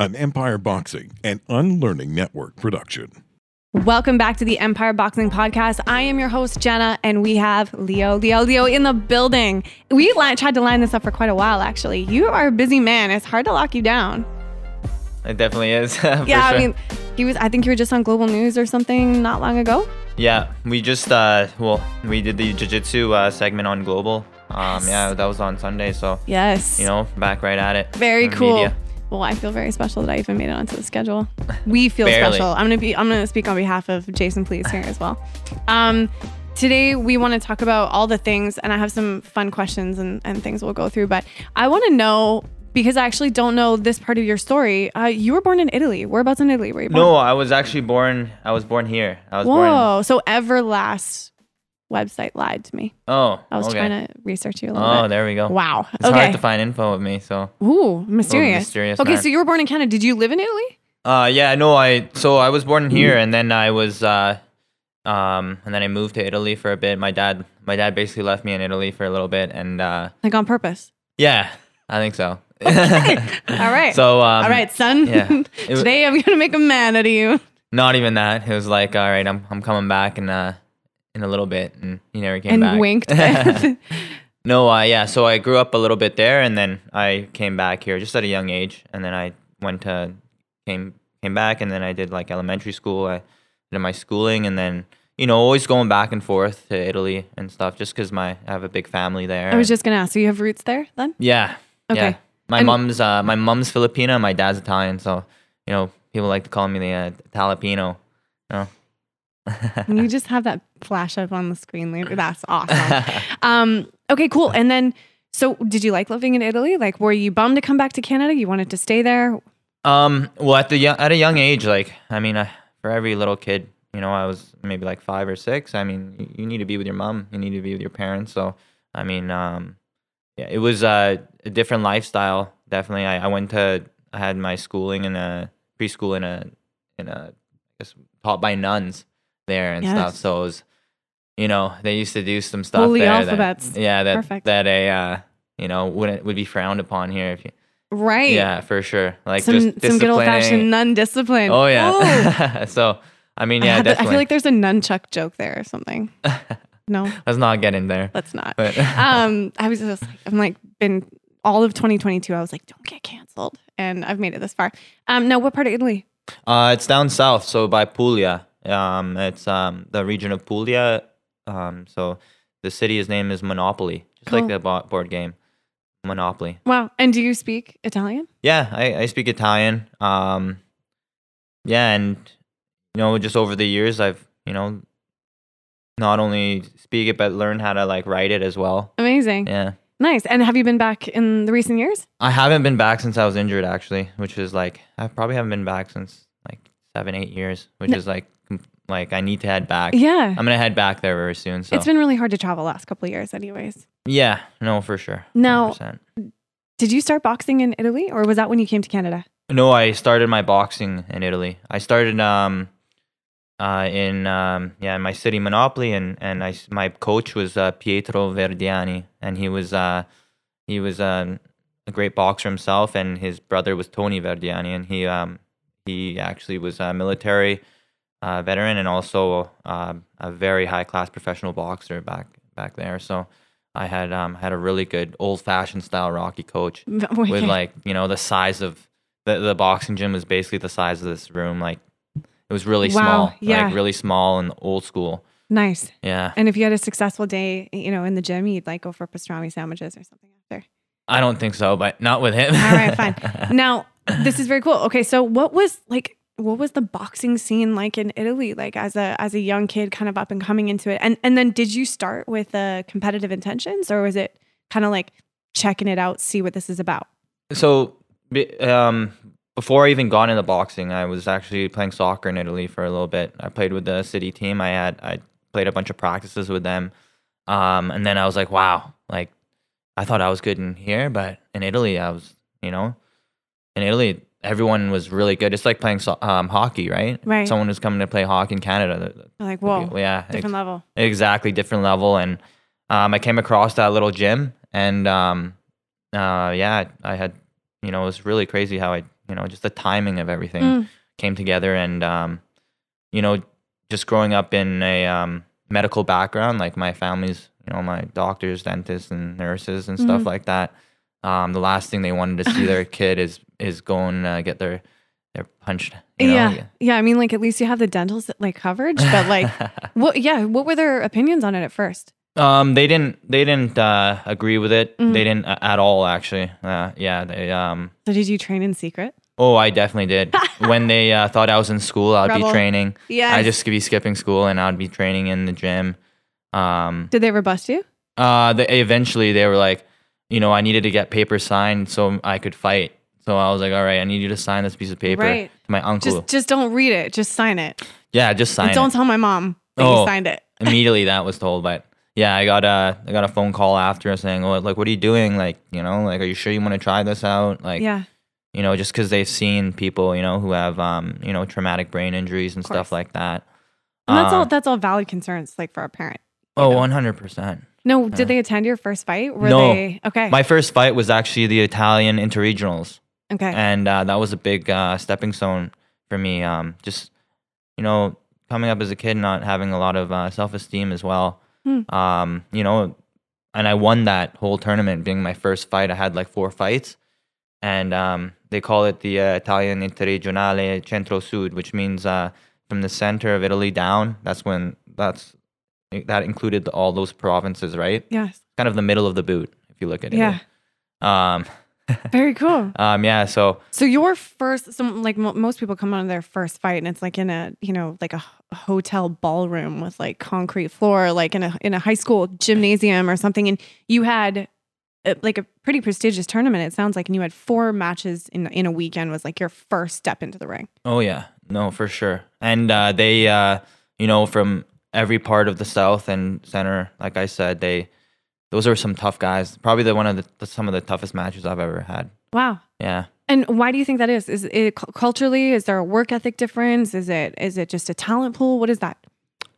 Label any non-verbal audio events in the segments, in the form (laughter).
an Empire Boxing and Unlearning Network production. Welcome back to the Empire Boxing Podcast. I am your host, Jana, and we have Leo, Leo, Leo in the building. We li- tried to line this up for quite a while, actually. You are a busy man. It's hard to lock you down. It definitely is. (laughs) for yeah, I mean, he was. I think you were just on Global News or something not long ago. yeah, we just uh, well, we did the jiu-jitsu uh, segment on Global. Um, yeah, that was on Sunday, so Yes. you know, back right at it. very cool. media. Well, I feel very special that I even made it onto the schedule. (laughs) We feel Barely. special. I'm gonna be. I'm gonna speak on behalf of Jason Please here as well. Um, today we want to talk about all the things, and I have some fun questions and, and things we'll go through. But I want to know because I actually don't know this part of your story. Uh, you were born in Italy. Whereabouts in Italy were you born? No, I was actually born. I was born here. I was born. Whoa. So Everlast website lied to me. Oh, I was okay. trying to research you a little Oh, bit. Oh, there we go. Wow. It's okay. hard to find info of me, so. Ooh, mysterious. mysterious okay, man. so you were born in Canada. Did you live in Italy? Uh, yeah, no, I so I was born Mm-hmm. here, and then I was uh, um, and then I moved to Italy for a bit. My dad, my dad basically left me in Italy for a little bit, and uh, Like on purpose. yeah, I think so. (laughs) All right. So um, All right, son. yeah. (laughs) Today I'm gonna make a man out of you. Not even that. It was like, all right, I'm I'm coming back and uh in a little bit, and he never came And back. And winked. (laughs) (laughs) no, uh, yeah. So I grew up a little bit there, and then I came back here just at a young age, and then I went to came came back, and then I did like elementary school. I did my schooling, and then you know always going back and forth to Italy and stuff, just because my I have a big family there. I was just gonna ask. So you have roots there then? yeah. Okay. Yeah. My And- mom's uh my mom's Filipina, my dad's Italian, so you know people like to call me the uh, Talipino. You know. And you just have that flash up on the screen later. That's awesome. (laughs) um, okay, cool. And then, so did you like living in Italy? Like, were you bummed to come back to Canada? You wanted to stay there? Um. Well, at the young, at a young age, like I mean, I, for every little kid, you know, I was maybe like five or six. I mean, you, you need to be with your mom. You need to be with your parents. So, I mean, um, yeah, it was uh, a different lifestyle. Definitely, I, I went to I had my schooling in a preschool in a in a I guess taught by nuns there and stuff. So it was, you know, they used to do some stuff Holy there. alphabets. That, yeah, that Perfect. that a uh, you know wouldn't would be frowned upon here if you. Right. Yeah, for sure. Like Some, just some good old fashioned nun discipline. Oh yeah. (laughs) so I mean, I, yeah, the- I feel like there's a nunchuck joke there or something. (laughs) No, Let's not get in there. let's not. But (laughs) um, I was just, I'm like, been all of 2022. I was like, don't get canceled, and I've made it this far. Um, no, what part of Italy? uh, it's down south, so by Puglia. Um, it's um the region of Puglia. Um, so the city's name is Monopoli, just Cool. like the board game Monopoly. Wow. And do you speak Italian? Yeah, I, I speak Italian. Um, yeah, and you know, just over the years, I've you know, not only speak it but learn how to like write it as well. Amazing. Yeah. Nice. And have you been back in the recent years? I haven't been back since I was injured, actually, which is like I probably haven't been back since seven, eight years, which No- is like like I need to head back. Yeah. I'm gonna head back there very soon. So It's been really hard to travel last couple of years, anyways. yeah, no, for sure. No. Did you start boxing in Italy or was that when you came to Canada? no, I started my boxing in Italy. I started um uh in um yeah in my city Monopoli, and and I my coach was uh, Pietro Verdiani, and he was uh he was um, a great boxer himself, and his brother was Tony Verdiani, and he um he actually was a military uh, veteran and also uh, a very high class professional boxer back back there. So I had um had a really good old fashioned style Rocky coach (laughs) with like you know the size of the the boxing gym was basically the size of this room. Like it was really Wow, small, yeah. like really small and old school. nice. Yeah, And if you had a successful day, you know, in the gym, you'd like go for pastrami sandwiches or something after. I don't think so, but not with him. All right, fine. (laughs) now, this is very cool. Okay, so what was like what was the boxing scene like in Italy like as a as a young kid kind of up and coming into it? And and then did you start with uh, competitive intentions or was it kind of like checking it out, see what this is about? so um, before I even got into boxing, I was actually playing soccer in Italy for a little bit. I played with the city team. I had I played a bunch of practices with them, um, and then I was like, wow, like I thought I was good in here, but in Italy, I was, you know, in Italy, everyone was really good. It's like playing um, hockey, right? Right. Someone who's coming to play hockey in Canada. the- the- You're like, whoa, yeah, ex- different level. exactly different level and um, i came across that little gym and um, uh, yeah i had you know it was really crazy how i you know, just the timing of everything Mm. came together, and um, you know, just growing up in a um, medical background, like my family's, you know, my doctors, dentists, and nurses and stuff Mhm. like that. Um, the last thing they wanted to see their (laughs) kid is is going uh, get their their punched. You know? yeah. Yeah. I mean, like at least you have the dental like coverage, but like, (laughs) what? Yeah. What were their opinions on it at first? Um, they didn't. They didn't uh, agree with it. Mhm. They didn't uh, at all. Actually, uh, yeah. They. Um. So did you train in secret? Oh, I definitely did. (laughs) when they uh, thought I was in school, I'd Rebel. be training. Yeah. I'd just be skipping school, and I'd be training in the gym. Um. Did they ever bust you? Uh. They, eventually, they were like, you know, I needed to get papers signed so I could fight. So I was like, all right, I need you to sign this piece of paper Right. to my uncle. Just, just don't read it. Just sign it. yeah, just sign And it. don't tell my mom that Oh. you signed it. (laughs) immediately that was told but yeah i got a i got a phone call after saying oh like what are you doing like you know like are you sure you want to try this out like yeah. you know just because they've seen people you know who have um you know traumatic brain injuries and course. stuff like that And that's all. Uh, That's all valid concerns, like for a parent. oh know. 100% No, Yeah. did they attend your first fight? Were No. they okay? my first fight was actually the italian interregionals okay. and uh, that was a big uh, stepping stone for me um just you know coming up as a kid not having a lot of uh, self-esteem as well Hmm. um you know and i won that whole tournament being my first fight i had like four fights and um they call it the uh, italian interregionale centro sud which means uh from the center of italy down that's when that's that included all those provinces right yes. kind of the middle of the boot if you look at it Yeah. um Very cool. (laughs) um yeah so So your first, so like mo- most people come on their first fight, and it's like in a you know like a hotel ballroom with like concrete floor, like in a in a high school gymnasium or something, and you had uh, like a pretty prestigious tournament. It sounds like, and you had four matches in in a weekend. Was like your first step into the ring. Oh yeah, no, for sure. And uh, they, uh, you know, from every part of the South and Center, like I said, they, those are some tough guys. Probably the one of the, some of the toughest matches I've ever had. Wow. Yeah. And why do you think that is? Is it culturally? Is there a work ethic difference? Is it is it just a talent pool? What is that?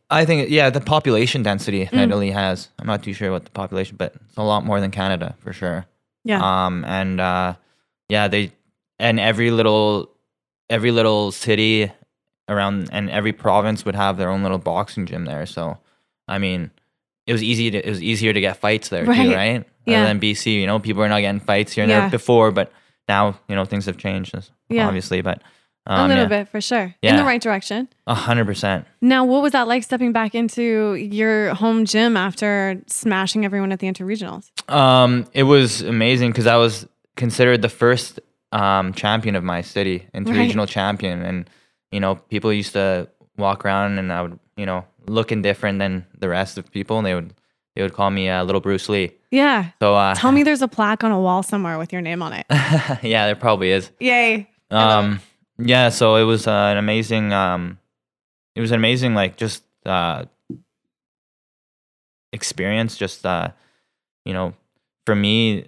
I think, yeah, the population density that Mm. Italy has. I'm not too sure what the population, but it's a lot more than Canada for sure. Yeah. Um, and uh, yeah, they, and every little, every little city around and every province would have their own little boxing gym there. So, I mean, it was easy to, it was easier to get fights there Right. too, right? Yeah. Other than BC, you know, people are not getting fights here and Yeah. there before, but now, you know, things have changed, Yeah. obviously, but a um, little yeah, bit for sure. In the right direction. a hundred percent. Now, what was that like stepping back into your home gym after smashing everyone at the interregionals? Um, it was amazing because I was considered the first um, champion of my city, interregional champion, and you know people used to walk around and I would you know looking different than the rest of people, and they would they would call me uh, little Bruce Lee. Yeah. So uh, Tell me (laughs) there's a plaque on a wall somewhere with your name on it. (laughs) yeah, there probably is. Yay. Um, yeah, so it was uh, an amazing. Um, it was an amazing, like just uh, experience. Just uh, you know, for me,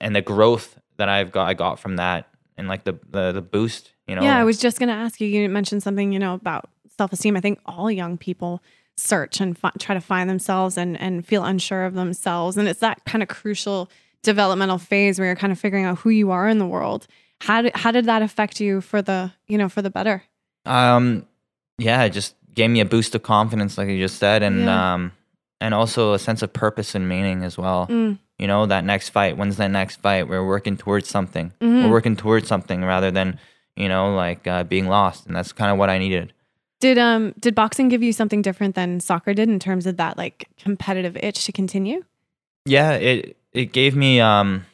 and the growth that I've got, I got from that, and like the the, the boost. You know, Yeah, I was just going to ask you. You mentioned something, you know, about self esteem. I think all young people search and fi- try to find themselves and, and feel unsure of themselves. And it's that kind of crucial developmental phase where you're kind of figuring out who you are in the world. How did, how did that affect you for the, you know, for the better? Um, yeah, it just gave me a boost of confidence, like you just said, and Yeah. um, and also a sense of purpose and meaning as well. Mm. You know, that next fight. When's that next fight? We're working towards something. Mhm. We're working towards something rather than you know like uh, being lost, and that's kind of what I needed. Did um did boxing give you something different than soccer did in terms of that like competitive itch to continue? Yeah, it it gave me um,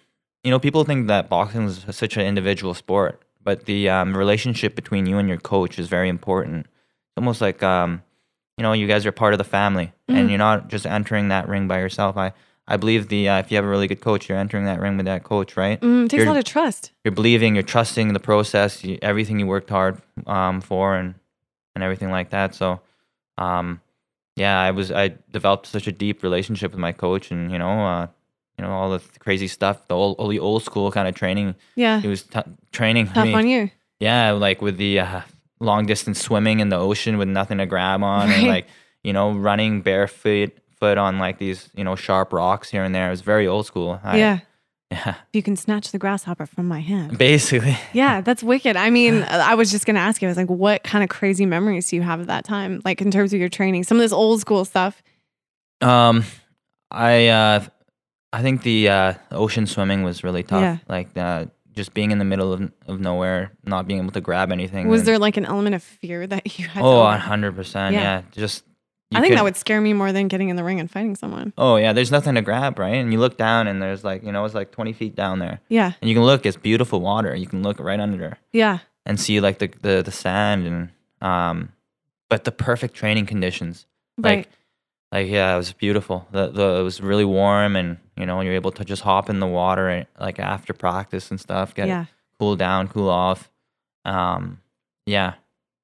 you know, people think that boxing is such an individual sport, but the um, relationship between you and your coach is very important. It's almost like um, you know, you guys are part of the family, Mhm. and you're not just entering that ring by yourself. I I believe the uh, if you have a really good coach, you're entering that ring with that coach, right? Mm, it takes a You're- lot of trust. You're believing, you're trusting the process, you, everything you worked hard um, for, and and everything like that. So, um, yeah, I was I developed such a deep relationship with my coach, and you know, uh, you know all the crazy stuff, the old, all the old school kind of training. Yeah. He was t- training Tough me. on you. Yeah, like with the uh, long distance swimming in the ocean with nothing to grab on, and like you know running barefoot foot on like these you know sharp rocks here and there. It was very old school. I, yeah. Yeah, If you can snatch the grasshopper from my hand. basically. Yeah, (laughs) that's wicked. I mean, I was just gonna ask you. I was like, what kind of crazy memories do you have of that time? Like in terms of your training, some of this old school stuff. Um, I uh, I think the uh, ocean swimming was really tough. Yeah. Like uh, just being in the middle of, of nowhere, not being able to grab anything. Was and- there like an element of fear that you had? to Oh, hundred percent. Yeah. Yeah. Just. I think could- that would scare me more than getting in the ring and fighting someone. Oh yeah, there's nothing to grab, right? And you look down, and there's like you know it's like 20 feet down there, Yeah, and you can look. It's beautiful water. You can look right under there yeah, and see like the the, the sand and um, but the perfect training conditions. right. Like like yeah, it was beautiful. The, the it was really warm, and you know you're able to just hop in the water and, like after practice and stuff, get yeah, cool down, cool off. Um, yeah,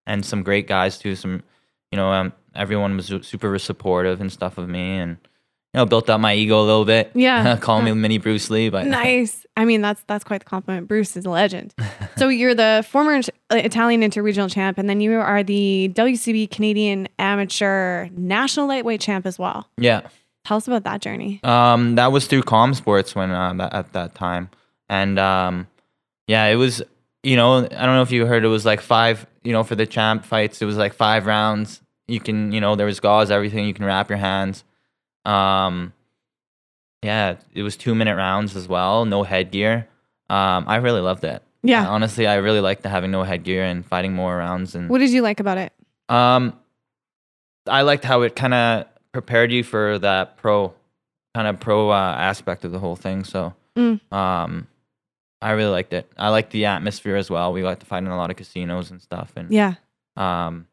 and some great guys too. Some, you know, um, everyone was super supportive and stuff of me, and you know, built up my ego a little bit. Yeah. (laughs) call me mini Bruce Lee, but (laughs) nice. I mean, that's that's quite the compliment. Bruce is a legend. (laughs) so you're the former uh, Italian interregional champ, and then you are the WCB Canadian Amateur National Lightweight champ as well. yeah. Tell us about that journey. Um, that was through Com Sports when uh, at that time, and um, yeah, it was. You know, I don't know if you heard. It was like five. You know, for the champ fights, it was like five rounds. You can, you know, there was gauze, everything. You can wrap your hands. Um, yeah, it was two minute rounds as well. No headgear. Um, I really loved it. Yeah. honestly, I really liked the having no headgear and fighting more rounds. And What did you like about it? um, I liked how it kind of prepared you for that pro, kind of pro uh, aspect of the whole thing. So, Mm. um, I really liked it. I liked the atmosphere as well. We got to fight in a lot of casinos and stuff, and Yeah, um,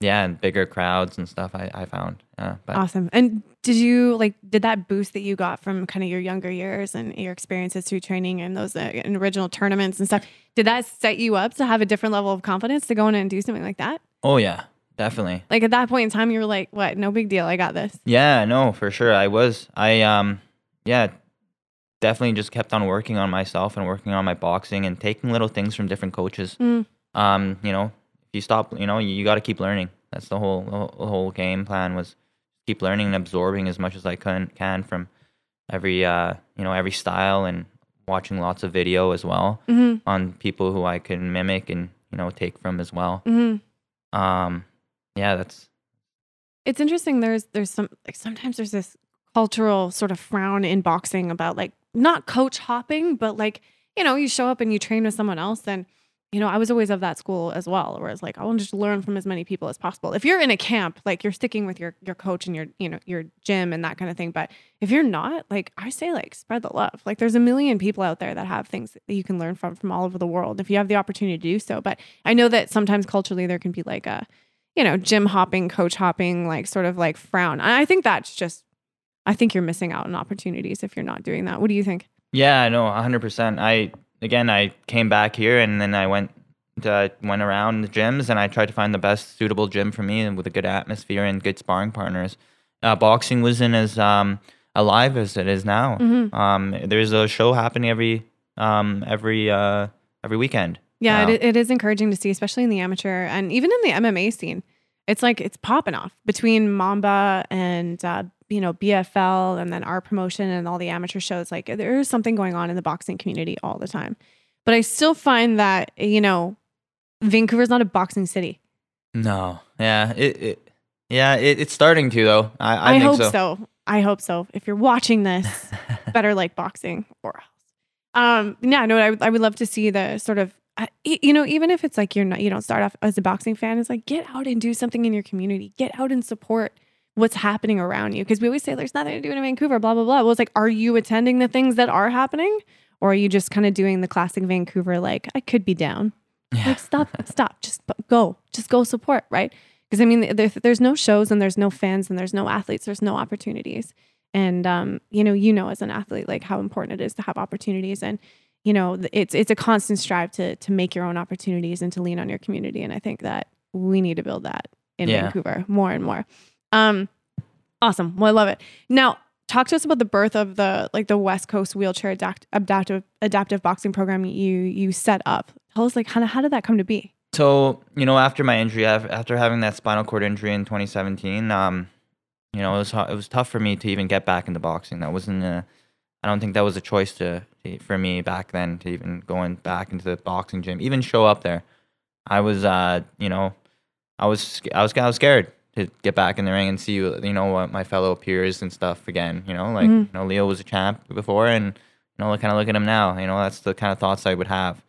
yeah, and bigger crowds and stuff. I, I found, awesome. And did you like did that boost that you got from kind of your younger years and your experiences through training and those uh, interregional tournaments and stuff? Did that set you up to have a different level of confidence to go in and do something like that? oh yeah, definitely. Like at that point in time, you were like, "What? No big deal. I got this." Yeah, no, for sure. I was. I um yeah, definitely just kept on working on myself and working on my boxing and taking little things from different coaches. Mm. Um, you know, you stop, you know, you, you got to keep learning. That's the whole the whole- game plan was keep learning and absorbing as much as I can can from every uh, you know, every style and watching lots of video as well hmm on people who I can mimic and, you know, take from as well. hmm Um yeah, that's It's interesting. There's there's some like sometimes there's this cultural sort of frown in boxing about like not coach hopping, but like you know you show up and you train with someone else and. You know, I was always of that school as well, where it's like I want to just learn from as many people as possible. If you're in a camp, like you're sticking with your your coach and your you know your gym and that kind of thing. But if you're not, like I say, like spread the love. Like there's a million people out there that have things that you can learn from from all over the world if you have the opportunity to do so. But I know that sometimes culturally there can be like a you know, gym hopping, coach hopping, like sort of like frown. I think that's just, I think you're missing out on opportunities if you're not doing that. What do you think? Yeah, no, hundred percent. I again, I came back here and then I went to, went around the gyms and I tried to find the best suitable gym for me and with a good atmosphere and good sparring partners. Uh, boxing wasn't as um, alive as it is now. Mhm. Um, there's a show happening every um, every uh, every weekend. Yeah, it, it is encouraging to see, especially in the amateur and even in the MMA scene. It's like it's popping off between Mamba and uh, you know BFL and then our promotion and all the amateur shows. Like there is something going on in the boxing community all the time. But I still find that you know Vancouver's not a boxing city. No, yeah, it, it yeah, it, it's starting to though. I, I, I, hope so. so. I hope so. If you're watching this, (laughs) better like boxing or else. Um, yeah, no, I, would- I would love to see the sort of, uh, you know, even if it's like you're not, you don't start off as a boxing fan, it's like get out and do something in your community. Get out and support what's happening around you. Because we always say there's nothing to do in Vancouver, blah blah blah. Well, it's like, are you attending the things that are happening, or are you just kind of doing the classic Vancouver? Like, I could be down. Yeah. Like, stop, stop, just go, just go support, right? Because I mean, there, there's no shows and there's no fans and there's no athletes, there's no opportunities. And um, you know, you know, as an athlete, like how important it is to have opportunities, and you know, it's it's a constant strive to to make your own opportunities and to lean on your community. And I think that we need to build that in Yeah. Vancouver more and more. Um, awesome. Well, I love it. Now, talk to us about the birth of the like the West Coast wheelchair adapt- adaptive adaptive boxing program you you set up. Tell us like how how did that come to be? So you know, after my injury, after having that spinal cord injury in 2017, um, you know, it was it was tough for me to even get back into boxing. That wasn't a, I don't think that was a choice to for me back then to even going back into the boxing gym, even show up there. I was, uh, you know, I was I was I was scared to get back in the ring and see you know what my fellow peers and stuff again. You know, like Mhm. you know Leo was a champ before, and you know kind of look at him now. You know, that's the kind of thoughts I would have.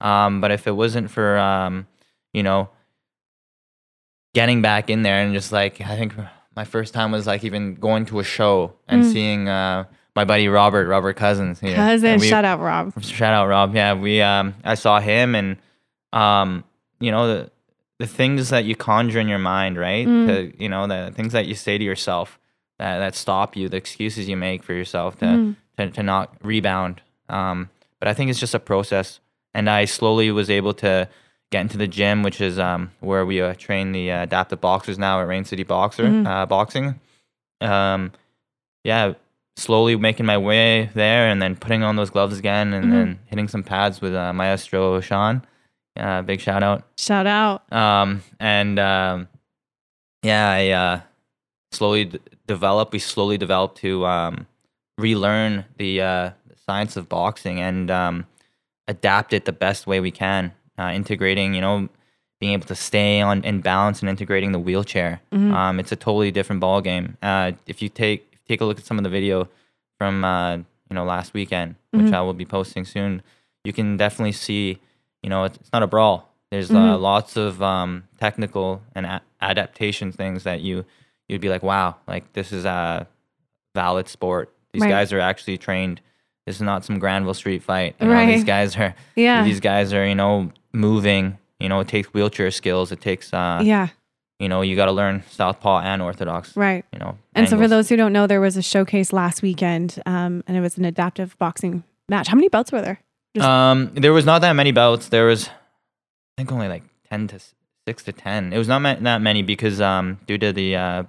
Um, but if it wasn't for um, you know getting back in there and just like I think my first time was like even going to a show and Mm. seeing uh, my buddy Robert Robert Cousins here. Cousin, And we- shout out Rob. Shout out Rob. Yeah, we um I saw him and um you know the the things that you conjure in your mind, right? Mm. To, you know the things that you say to yourself that that stop you, the excuses you make for yourself to Mhm. to, to not rebound. Um, but I think it's just a process, and I slowly was able to get into the gym, which is um where we uh, train the uh, adaptive boxers now at Rain City Boxer Mhm. uh, Boxing. Um, yeah, slowly making my way there, and then putting on those gloves again, and Mhm. then hitting some pads with uh, Maestro Sean. Uh, big shout out. Shout out. Um, and um, yeah, I uh, slowly d- developed. We slowly developed to um, relearn the, uh, science of boxing and um, adapt it the best way we can. Uh, integrating, you know, being able to stay on in balance and integrating the wheelchair. Mhm. Um, it's a totally different ball game. Uh, if you take take a look at some of the video from uh, you know last weekend, which Mhm. I will be posting soon, you can definitely see. You know, it's, it's not a brawl. There's uh, Mhm. lots of um, technical and a- adaptation things that you you'd be like, wow, like this is a valid sport. These Right. guys are actually trained. This is not some Granville Street fight. You know, These guys are Yeah. these guys are you know moving. You know, it takes wheelchair skills. It takes uh, yeah. you know, you got to learn southpaw and orthodox. Right. You know, And so, for those who don't know, there was a showcase last weekend, um, and it was an adaptive boxing match. How many belts were there? Just- um, there was not that many belts. There was, I think, only like ten to s- six to ten. It was not ma- that many because um, due to the uh,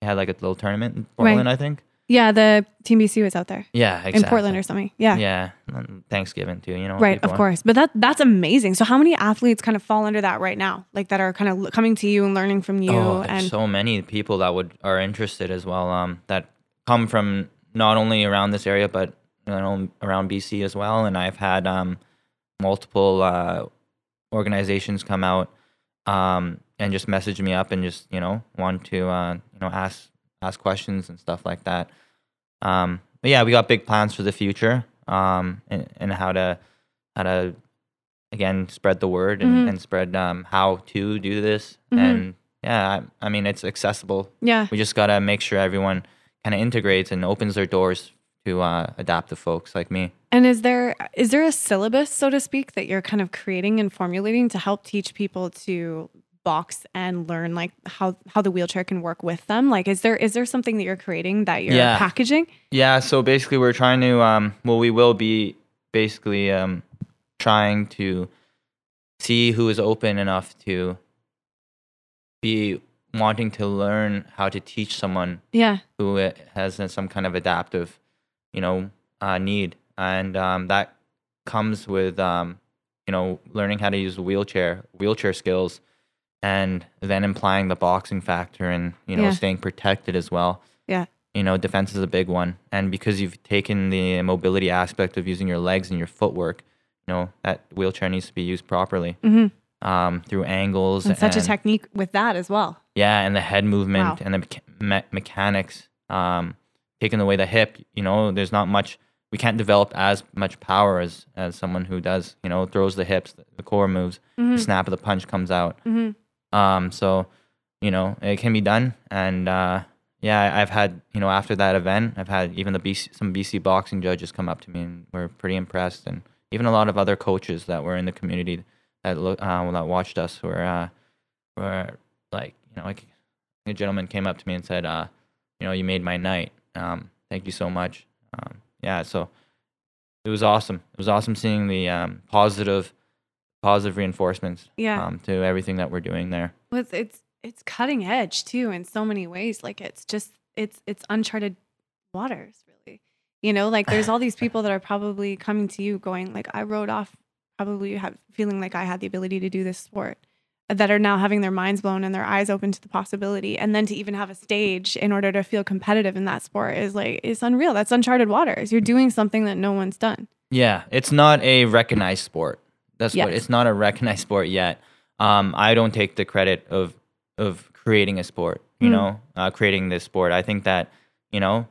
they had like a little tournament in. Portland, I think. Yeah, the Team BC was out there Yeah, exactly. in Portland or something. Yeah. Yeah, and Thanksgiving too. You know. Right, people of are- course. But that that's amazing. So how many athletes kind of fall under that right now? Like that are kind of l- coming to you and learning from you Oh, there's and so many people that would are interested as well. Um, that come from not only around this area but you know around BC as well. And I've had um multiple uh organizations come out um and just message me up and just you know want to uh you know ask ask questions and stuff like that. Um, but yeah, we got big plans for the future. Um, and, and how to how to again spread the word and, Mhm. and spread um how to do this Mhm. and yeah I, I mean it's accessible yeah. we just gotta make sure everyone kind of integrates and opens their doors to uh, adaptive folks like me And is there is there a syllabus, so to speak, that you're kind of creating and formulating to help teach people to box and learn like how how the wheelchair can work with them? Like is there is there something that you're creating that you're Yeah. packaging? yeah so basically we're trying to um well we will be basically um trying to see who is open enough to be wanting to learn how to teach someone Yeah. who uh, has some kind of adaptive, you know, uh, need, and um, that comes with um, you know learning how to use a wheelchair, wheelchair skills, and then implying the boxing factor and you know Yeah. staying protected as well. Yeah. You know, defense is a big one, and because you've taken the mobility aspect of using your legs and your footwork, you know that wheelchair needs to be used properly hmm um, through angles And such a technique with that as well. yeah, and the head movement Wow. and the mecha- me- mechanics, um, taking away the hip. You know, there's not much. We can't develop as much power as as someone who does. You know, throws the hips, the, the core moves, hmm the snap of the punch comes out. hmm Um, so, you know, it can be done. And uh, yeah, I've had you know after that event, I've had even the BC, some BC boxing judges come up to me and were pretty impressed, and even a lot of other coaches that were in the community that look uh, that watched us were uh, were like you know like a gentleman came up to me and said, uh, you know, you made my night. Um, thank you so much. Um, yeah, so it was awesome. It was awesome seeing the um, positive positive reinforcements Yeah. um, to everything that we're doing there. Well, it's, it's it's cutting edge too in so many ways. Like it's just it's it's uncharted waters, really. You know, like there's all these (laughs) people that are probably coming to you going like, I rode off, probably have feeling like I had the ability to do this sport. That are now having their minds blown and their eyes open to the possibility and then to even have a stage in order to feel competitive in that sport is like it's unreal that's uncharted waters you're doing something that no one's done Yeah, it's not a recognized sport. That's what it's not a recognized sport yet. Um, I don't take the credit of of creating a sport. You Mm. know, uh, creating this sport. I think that you know,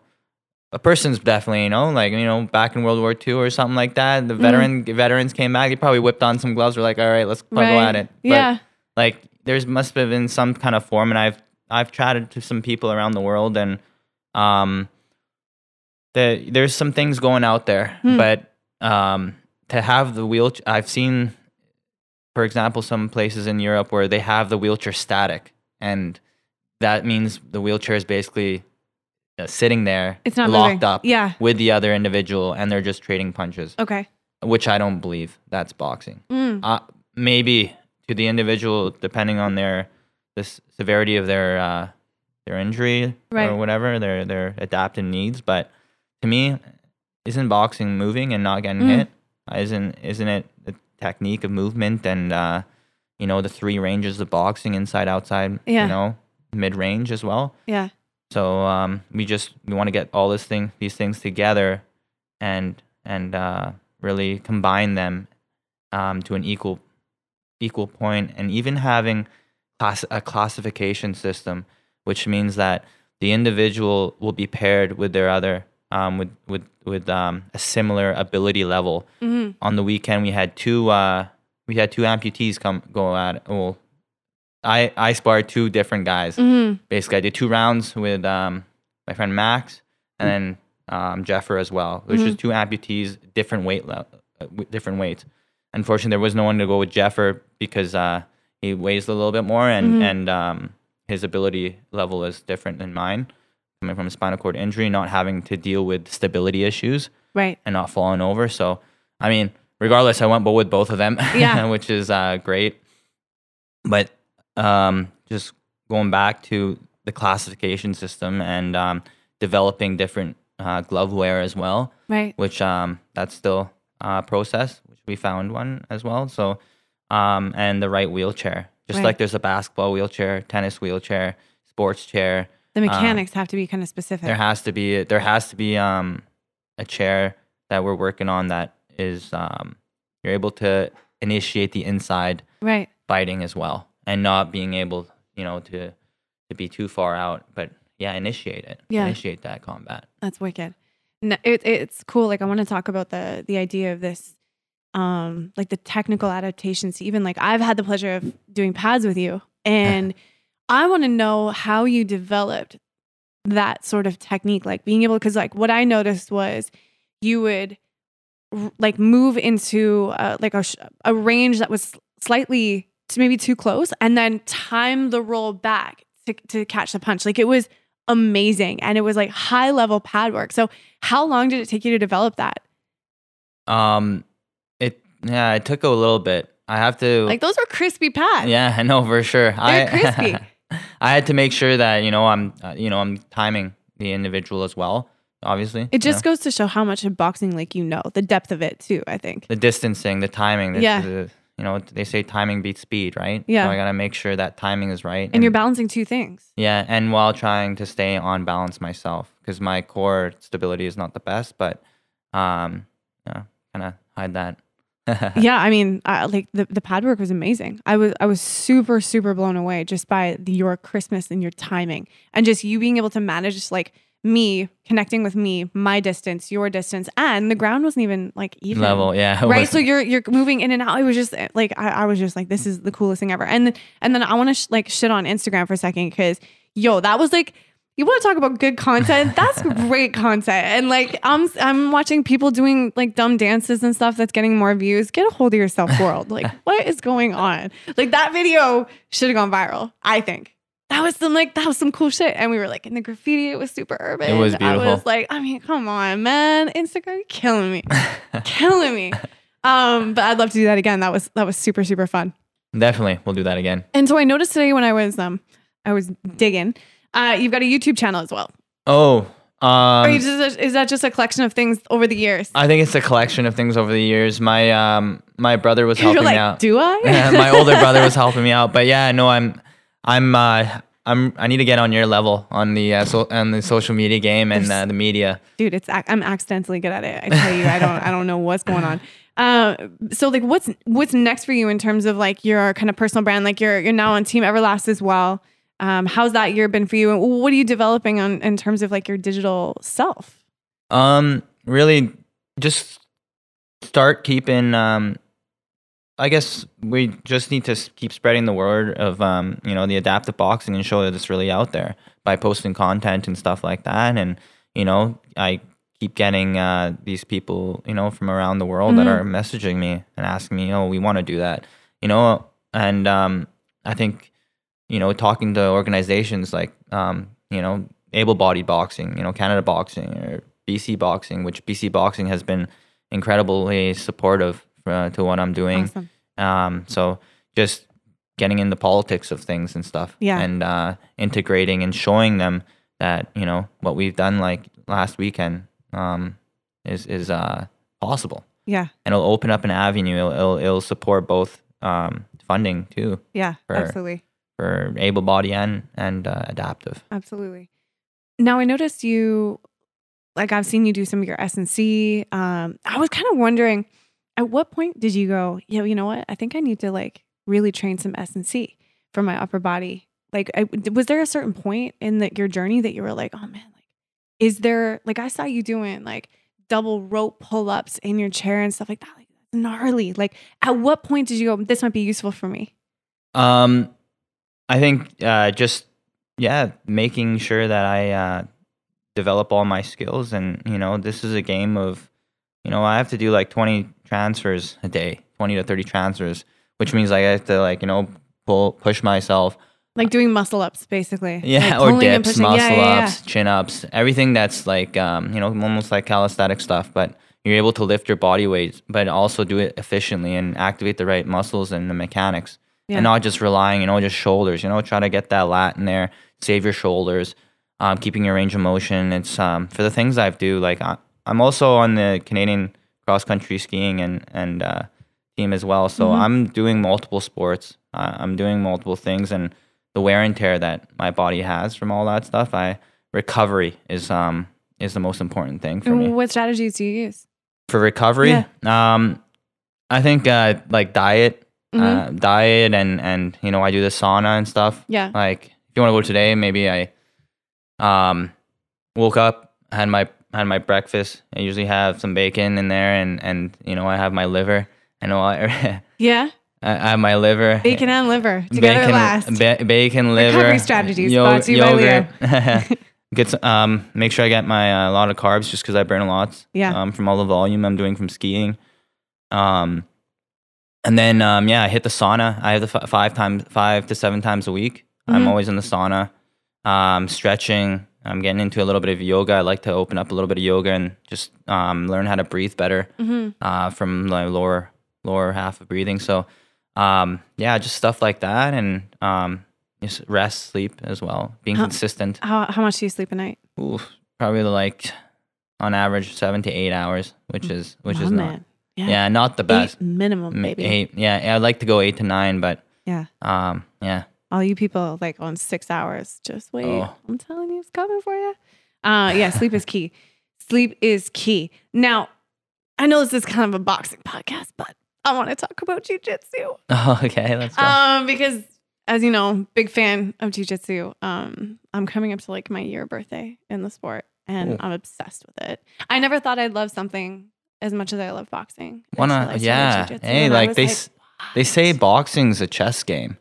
a person's definitely you know like you know back in World War II or something like that. The Mm. veteran veterans came back. They probably whipped on some gloves. Were like, all right, let's go Right. at it. But, yeah like there's must have been some kind of form and I've I've chatted to some people around the world and um the, there's some things going out there Hmm. but um to have the wheel I've seen for example some places in Europe where they have the wheelchair static and that means the wheelchair is basically uh, sitting there it's not locked moving. up yeah with the other individual and they're just trading punches okay which I don't believe that's boxing Mm. uh, maybe to the individual, depending on their the severity of their uh, their injury Right. or whatever, their their adaptive needs. But to me, isn't boxing moving and not getting Mm. hit? Isn't isn't it the technique of movement and uh, you know the three ranges of boxing, inside, outside, Yeah. you know, mid range as well. yeah So um, we just we want to get all this thing these things together, and and uh, really combine them um, to an equal equal point, and even having class a classification system, which means that the individual will be paired with their other um, with with with um, a similar ability level. hmm On the weekend, we had two uh, we had two amputees come go at it. Well, I I sparred two different guys hmm basically I did two rounds with um, my friend Max and then um, Jeffer as well, which is two amputees, different weight le- uh, different weights. Unfortunately, there was no one to go with Jeffer because uh, he weighs a little bit more and Mhm. and um, his ability level is different than mine. Coming from a spinal cord injury, not having to deal with stability issues right and not falling over. So, I mean, regardless, I went with both of them, Yeah. (laughs) which is uh, great. But um, just going back to the classification system and um, developing different uh, glove wear as well, right which um, that's still a process, we found one as well. So, um, and the right wheelchair, just Right. like there's a basketball wheelchair, tennis wheelchair, sports chair. the mechanics have to be kind of specific There has to be there has to be um a chair that we're working on that is um you're able to initiate the inside right biting as well and not being able you know to to be too far out but yeah initiate it Yeah. initiate that combat That's wicked. No, it, it's cool. Like I want to talk about the the idea of this, um, like the technical adaptations. Even like I've had the pleasure of doing pads with you, and I want to know how you developed that sort of technique, like being able. Because like what I noticed was you would r- like move into uh, like a sh- a range that was slightly to maybe too close, and then time the roll back to to catch the punch. Like it was amazing and it was like high level pad work. So how long did it take you to develop that? um yeah it took a little bit i have to Like those were crispy pads. yeah i know for sure They're I, crispy. (laughs) i had to make sure that you know i'm uh, you know i'm timing the individual as well obviously It you just know? goes to show how much of boxing like you know, the depth of it too, I think. the distancing, the timing. The, Yeah. the- you know, they say timing beats speed, right? Yeah. So I gotta make sure that timing is right. And you're balancing two things. yeah, and while trying to stay on balance myself, because my core stability is not the best, but um, yeah, kind of hide that. (laughs) yeah, I mean, I, like the, the pad work was amazing. I was I was super super blown away just by the, your Christmas and your timing, and just you being able to manage just like me connecting with me, my distance, your distance, and the ground wasn't even like even Level, yeah. right was- so you're you're moving in and out it was just eh, like I, I was just like this is the coolest thing ever and and then i want to sh- like shit on instagram for a second because yo that was like you want to talk about good content? That's (laughs) great content. And like i'm i'm watching people doing like dumb dances and stuff that's getting more views. Get a hold of yourself world. Like (laughs) what is going on? Like that video should have gone viral i think. That was some like that was some cool shit. And we were like in the graffiti. It was super urban. It was beautiful. i was like i mean come on man. Instagram killing me. (laughs) Killing me. Um, but I'd love to do that again. That was that was super super fun. Definitely, we'll do that again. And so I noticed today when I was um I was digging, uh, you've got a YouTube channel as well. Oh, Um, you just, is that just a collection of things over the years? I think it's a collection of things over the years. My um my brother was (laughs) helping like, me out. do I? (laughs) my older brother was (laughs) helping me out, but yeah, no, I'm I'm uh I'm I need to get on your level on the uh, so on the social media game and uh, the media. dude it's i'm accidentally good at it i tell you i don't i don't know what's going on uh, so like what's what's next for you in terms of like your kind of personal brand like you're you're now on team everlast as well um, how's that year been for you and what are you developing on in terms of like your digital self Um, really, just start keeping. Um, I guess we just need to keep spreading the word of um, you know, the adaptive boxing and show that it's really out there by posting content and stuff like that. And you know, I keep getting uh, these people, you know, from around the world that are messaging me and asking me, "Oh, we want to do that," you know. And um, I think, you know, talking to organizations like, um, you know, able-bodied boxing, you know, Canada Boxing or BC Boxing, which BC Boxing has been incredibly supportive uh, to what I'm doing. awesome Um, so just getting into politics of things and stuff, Yeah. and uh, integrating and showing them that you know what we've done like last weekend um, is is uh, possible, yeah and it'll open up an avenue. It'll it'll, it'll support both um, funding too yeah absolutely for able body and and uh, adaptive. absolutely. Now i noticed you like i've seen you do some of your s&c um, i was kind of wondering at what point did you go yeah you know what? I think i need to like really train some s&c for my upper body. Like I, was there a certain point in the, your journey that you were like oh man like is there like i saw you doing like double rope pull-ups in your chair and stuff like that like that's gnarly. Like at what point did you go this might be useful for me? Um, I think uh, just yeah, making sure that I uh, develop all my skills, and you know, this is a game of, you know, I have to do like twenty transfers a day, twenty to thirty transfers, which means like I have to like you know pull push myself, like doing muscle ups basically. (laughs) Yeah, Like or dips, muscle Yeah, yeah, yeah. ups, chin ups, everything that's like um, you know almost like calisthenic stuff, but you're able to lift your body weight, but also do it efficiently and activate the right muscles and the mechanics Yeah. and not just relying, you know, just shoulders. You know, try to get that lat in there, save your shoulders, um, keeping your range of motion. It's um, for the things I do. Like I, I'm also on the Canadian cross country skiing and and uh, team as well. So Mhm. I'm doing multiple sports. Uh, I'm doing multiple things, and the wear and tear that my body has from all that stuff. I recovery is um is the most important thing for me what strategies do you use for recovery. Yeah. Um, I think uh, like diet, Mhm. uh, diet, and and you know I do the sauna and stuff. yeah Like if you want to go today, maybe I um woke up, had my had my breakfast. I usually have some bacon in there, and and you know I have my liver. (laughs) I know I, yeah I have my liver. bacon and liver together bacon, last ba- bacon, liver, Recovery strategies brought to you by yogurt. (laughs) Get some, um, make sure I get my uh, a lot of carbs just because I burn a lot. Yeah. Um, from all the volume I'm doing from skiing. Um, and then um, yeah, I hit the sauna. I have the f- five times, five to seven times a week. I'm Mhm. always in the sauna. Um, stretching. I'm getting into a little bit of yoga. I like to open up a little bit of yoga and just um, learn how to breathe better hmm uh, from the lower lower half of breathing. So um, yeah, just stuff like that, and um, just rest, sleep as well, being Huh. consistent. how, how much do you sleep a night Oof, probably like on average seven to eight hours, which is which is not. Yeah. not the best. eight minimum maybe. Eight, yeah, I'd like to go eight to nine, but yeah um, yeah, all you people like on six hours just wait Oh. i'm telling you it's coming for you uh yeah sleep is key sleep is key now i know this is kind of a boxing podcast but i want to talk about jujitsu (laughs) okay, let's go. um because as you know big fan of jujitsu um i'm coming up to like my year birthday in the sport and Ooh. i'm obsessed with it i never thought i'd love something as much as i love boxing Wanna- I started yeah. Hey, like they s- they say boxing's a chess game.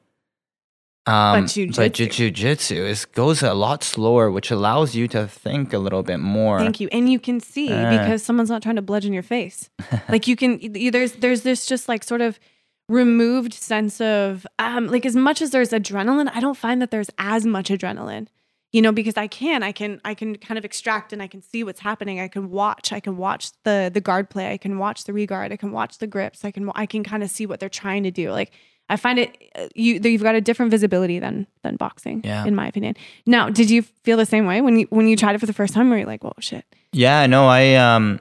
Um, but jujitsu- ju- jujitsu is goes a lot slower, which allows you to think a little bit more. Thank you. And you can see Uh. because someone's not trying to bludgeon your face. like you can you, there's there's this just like sort of removed sense of um like as much as there's adrenaline, I don't find that there's as much adrenaline. You know, because I can I can I can kind of extract and I can see what's happening. I can watch. I can watch the the guard play. I can watch the regard. I can watch the grips. I can I can kind of see what they're trying to do. Like I find it uh, you you've got a different visibility than than boxing. Yeah. in my opinion. Now, did you feel the same way when you when you tried it for the first time? Were you like, "Whoa, shit"? Yeah, no, I um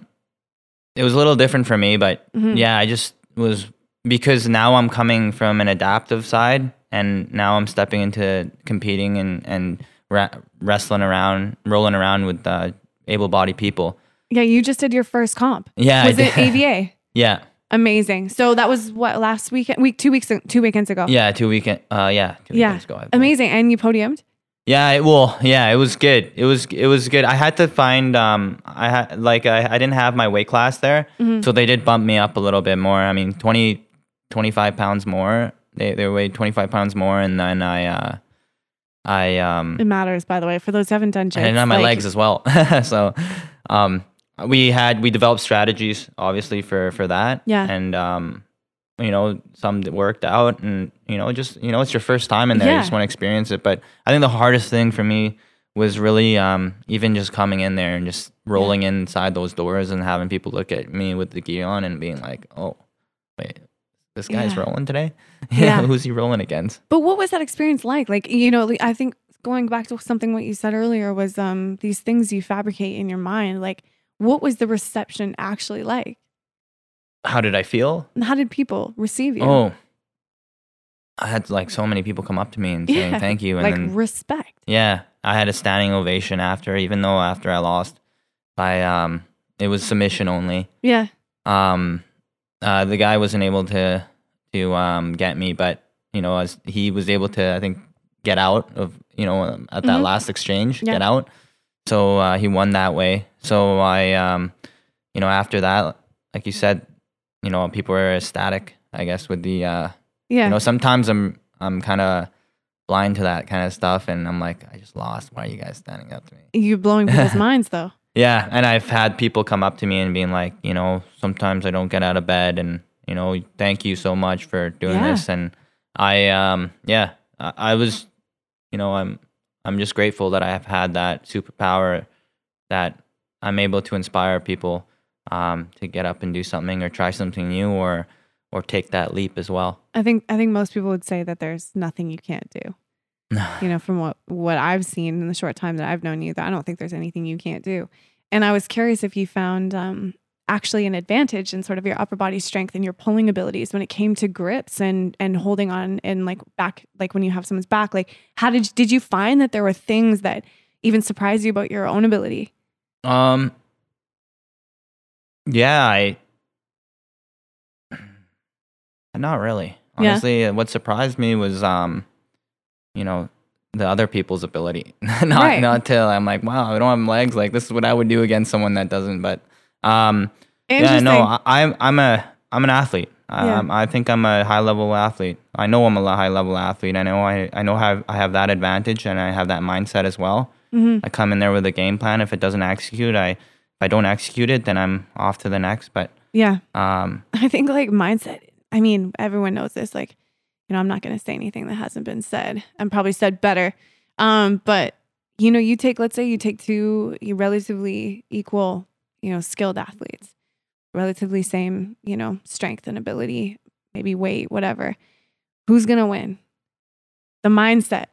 it was a little different for me, but Mhm. yeah, I just was because now I'm coming from an adaptive side and now I'm stepping into competing and and ra- wrestling around, rolling around with uh, able-bodied people. Yeah, you just did your first comp. Yeah, was it. AVA? (laughs) Yeah. Amazing. So that was what last weekend, week two weeks, two weekends ago. Yeah, two weekend uh yeah, two Yeah. weekends ago. Amazing. And you podiumed. Yeah, it, well, yeah, it was good. It was it was good. I had to find um I had like I, I didn't have my weight class there. Mm-hmm. So they did bump me up a little bit more. I mean, 20 25 pounds more. They they weighed 25 pounds more and then I uh I um It matters, by the way, for those who haven't done jigs. didn't my like- legs as well. (laughs) so um we had we developed strategies obviously for for that. Yeah. And um you know, some that worked out and you know, just you know, it's your first time in there. yeah. You just want to experience it. But I think the hardest thing for me was really um even just coming in there and just rolling inside those doors and having people look at me with the gear on and being like, Oh, wait, this guy's Yeah. rolling today? (laughs) Yeah. (laughs) Who's he rolling against? But what was that experience like? Like, you know, I think going back to something what you said earlier was um these things you fabricate in your mind. Like, what was the reception actually like? How did I feel? And How did people receive you? Oh. I had like so many people come up to me and saying Yeah, thank you. And like then respect. Yeah, I had a standing ovation after, even though after I lost by um it was submission only. Yeah. Um uh the guy wasn't able to to um get me, but you know, as he was able to I think get out of, you know, at that Mhm. last exchange, Yeah. get out. So uh he won that way. So I um you know, after that, like you said, you know, people were ecstatic, I guess, with the uh Yeah. you know, sometimes I'm I'm kind of blind to that kind of stuff, and I'm like, I just lost. Why are you guys standing up to me? You're blowing people's (laughs) minds though. Yeah, and I've had people come up to me and being like, you know, sometimes I don't get out of bed, and you know, thank you so much for doing Yeah. this, and I um yeah, I, I was, you know, I'm I'm just grateful that I have had that superpower that I'm able to inspire people um to get up and do something or try something new or or take that leap as well. I think I think most people would say that there's nothing you can't do. (sighs) You know, from what what I've seen in the short time that I've known you, that I don't think there's anything you can't do. And I was curious if you found um, actually an advantage in sort of your upper body strength and your pulling abilities when it came to grips and and holding on and like back, like when you have someone's back. Like, how did did you find that there were things that even surprised you about your own ability? Um. Yeah, I. (sighs) Not really. Honestly, uh, what surprised me was, um, you know, the other people's ability. (laughs) not Right. not till I'm like, wow, I don't have legs. Like this is what I would do against someone that doesn't. But, um, yeah, no, I, I'm I'm a I'm an athlete. Yeah. Um, I think I'm a high level athlete. I know I'm a high level athlete. I know I I know how I have that advantage and I have that mindset as well. Mhm. I come in there with a game plan. If it doesn't execute, I if I don't execute it, then I'm off to the next. But Yeah. um, I think like mindset. I mean, everyone knows this. Like, you know, I'm not going to say anything that hasn't been said. I'm probably said better. Um, but you know, you take, let's say you take two relatively equal, you know, skilled athletes, relatively same, you know, strength and ability, maybe weight, whatever. Who's going to win? The mindset.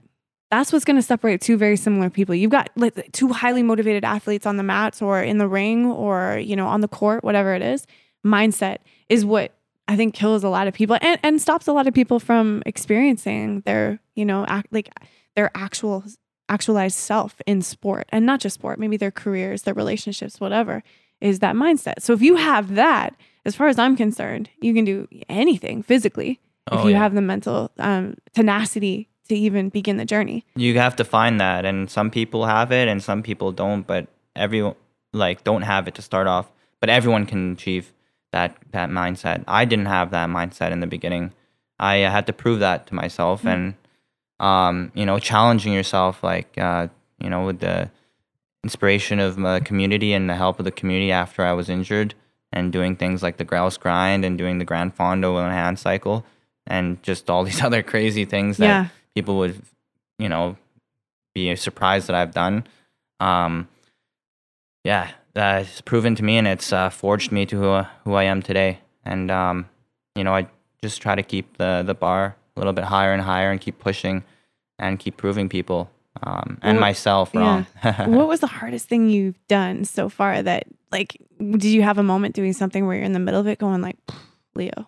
That's what's going to separate two very similar people. You've got like two highly motivated athletes on the mats or in the ring or, you know, on the court, whatever it is. Mindset is what I think kills a lot of people and, and stops a lot of people from experiencing their, you know, act, like their actual actualized self in sport and not just sport, maybe their careers, their relationships, whatever, is that mindset. So if you have that, as far as I'm concerned, you can do anything physically if Oh, you yeah. have the mental um, tenacity to even begin the journey. you have to find that, and some people have it, and some people don't. But everyone like don't have it to start off. But everyone can achieve that that mindset. I didn't have that mindset in the beginning. I uh, had to prove that to myself, and um, you know, challenging yourself, like uh, you know, with the inspiration of the community and the help of the community after I was injured, and doing things like the grouse grind and doing the gran fondo and hand cycle, and just all (laughs) these other crazy things that Yeah. people would, you know, be surprised that I've done. Um, yeah, that's proven to me, and it's uh, forged me to who, who I am today. And um, you know, I just try to keep the the bar a little bit higher and higher and keep pushing and keep proving people um, and What- myself yeah. (laughs) what was the hardest thing you've done so far that like did you have a moment doing something where you're in the middle of it going like leo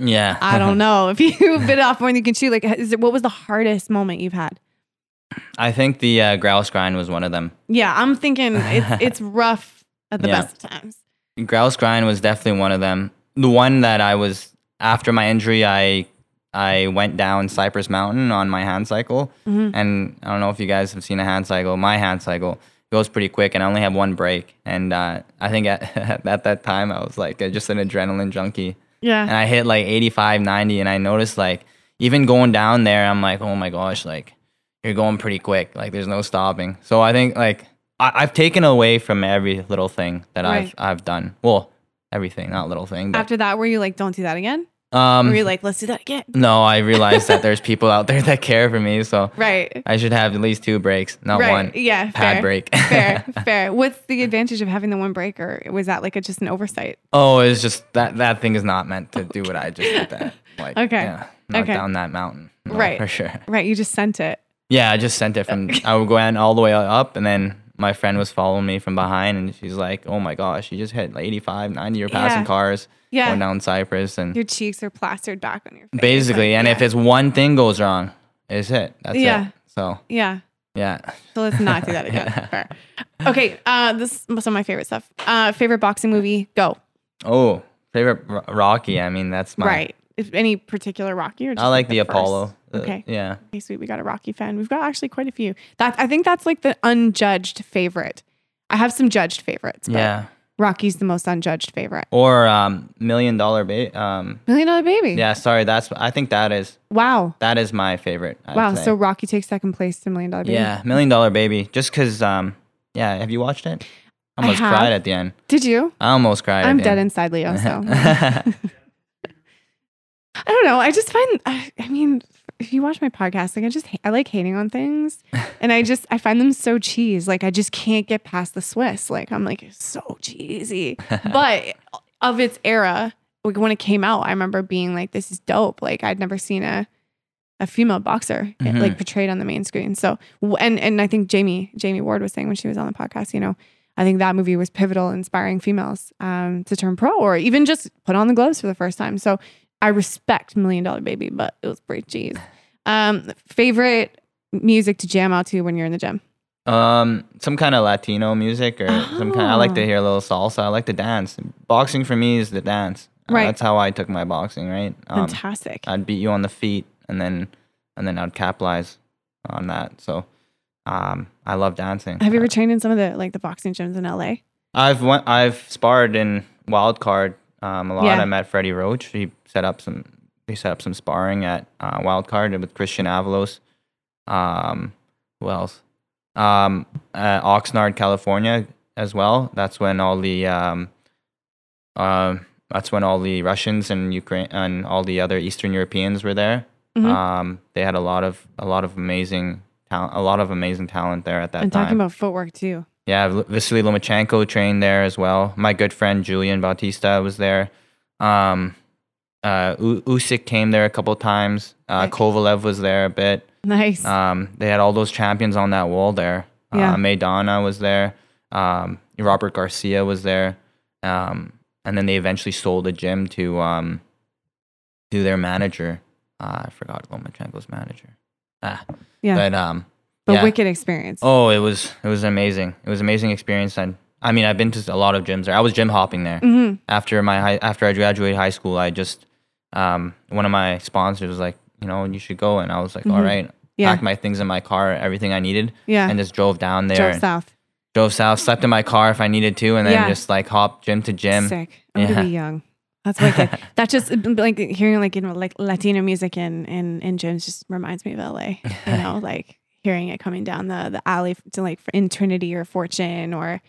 yeah. (laughs) i don't know if you (laughs) bit off more than you can chew like is it, what was the hardest moment you've had I think the uh, grouse grind was one of them. yeah i'm thinking it's it's rough at the Yeah. best of times Grouse grind was definitely one of them. The one that I was after my injury, I I went down Cypress Mountain on my hand cycle, Mhm. and I don't know if you guys have seen a hand cycle. My hand cycle goes pretty quick, and I only have one brake. And uh, I think (laughs) at, at that time I was like just an adrenaline junkie, Yeah. and I hit like 85, 90, and I noticed like even going down there, I'm like, oh my gosh, like you're going pretty quick. Like there's no stopping. So I think like I, I've taken away from every little thing that Right. I've I've done. Well, everything, not little thing. But, after that were you like don't do that again um, were you like let's do that again no, I (laughs) realized that there's people out there that care for me, so right I should have at least two brakes, not right one. yeah pad fair. brake. (laughs) fair (laughs) fair what's the advantage of having the one brake or was that like a, just an oversight Oh, it's just that that thing is not meant to do what I just did. That like Okay. yeah, Okay. down that mountain, No, Right. for sure. right you just sent it Yeah, I just sent it from. I would go in all the way up, and then my friend was following me from behind, and she's like, "Oh my gosh, you just hit like 85, 90. You're passing Yeah. cars yeah going down Cypress, and your cheeks are plastered back on your face. basically, like, and if it's one thing goes wrong, it's it. That's Yeah. it. So yeah, yeah, so let's not do that again. (laughs) Fair. Okay, uh, this is some of my favorite stuff. Uh, favorite boxing movie? Go. oh favorite Ro- Rocky. I mean, that's my. Right. If any particular Rocky or just I like the, first? Apollo. Uh, Okay. yeah. Okay, sweet. We got a Rocky fan. We've got actually quite a few. That I think that's like the unjudged favorite. I have some judged favorites. But Yeah. Rocky's the most unjudged favorite. Or um, Million Dollar Ba- Um. Million Dollar Baby. Yeah. Sorry. That's. I think that is. Wow. That is my favorite. I'd Wow. say. So Rocky takes second place to Million Dollar Baby. Yeah, Million Dollar Baby. Just because, um, yeah, have you watched it? I almost have. cried at the end. Did you? I almost cried. I'm at the dead end. inside Leo. So (laughs) (laughs) I don't know. I just find, I, I mean, if you watch my podcast, like I just, I like hating on things and I just, I find them so cheese. Like I just can't get past the Swiss. Like I'm like, it's so cheesy. (laughs) but of its era, like when it came out, I remember being like, this is dope. Like I'd never seen a, a female boxer eh, Mhm. like portrayed on the main screen. So, and, and I think Jamie, Jamie Ward was saying when she was on the podcast, you know, I think that movie was pivotal, inspiring females um, to turn pro or even just put on the gloves for the first time. So I respect Million Dollar Baby, but it was pretty cheese. Um, favorite music to jam out to when you're in the gym? um, some kind of Latino music or some kind. I like to Oh. hear a little salsa. I like to dance. Boxing for me is the dance. Uh, Right. that's how I took my boxing. Right. Um, Fantastic. I'd beat you on the feet, and then and then I'd capitalize on that. So, um, I love dancing. Have you ever trained in some of the like the boxing gyms in LA? I've went, I've sparred in wild card um, a lot. Yeah. I met Freddie Roach. He set up some he set up some sparring at uh, wild card with Christian Avalos. Um, who else? Um, uh, Oxnard, California, as well. That's when all the um, um, that's when all the Russians and Ukraine and all the other Eastern Europeans were there. Mhm. Um, they had a lot of a lot of amazing talent, a lot of amazing talent there at that time. and time. talking about footwork too. Yeah, Vasily Lomachenko trained there as well. My good friend Julian Bautista was there. Um, uh, Usyk came there a couple times. Uh. Kovalev was there a bit. Nice. Um, they had all those champions on that wall there. Yeah. Uh, Maidana was there. Um, Robert Garcia was there. Um, and then they eventually sold the gym to um, to their manager. Uh, I forgot Lomachenko's manager. Ah, yeah. but um, but yeah. wicked experience. Oh, it was it was amazing. It was an amazing experience. And I mean, I've been to a lot of gyms there. I was gym hopping there hmm after my high, after I graduated high school. I just um, one of my sponsors was like, you know, you should go, and I was like, all Mhm. right. Yeah. Packed my things in my car, everything I needed, Yeah. and just drove down there. Drove south. drove south, slept in my car if I needed to, and then Yeah. just like hop gym to gym. Sick. I'm gonna Yeah. be young. That's (laughs) wicked. that just like hearing like you know like Latino music in in in gyms just reminds me of LA. You (laughs) know, like hearing it coming down the the alley to like in Trinity or Fortune or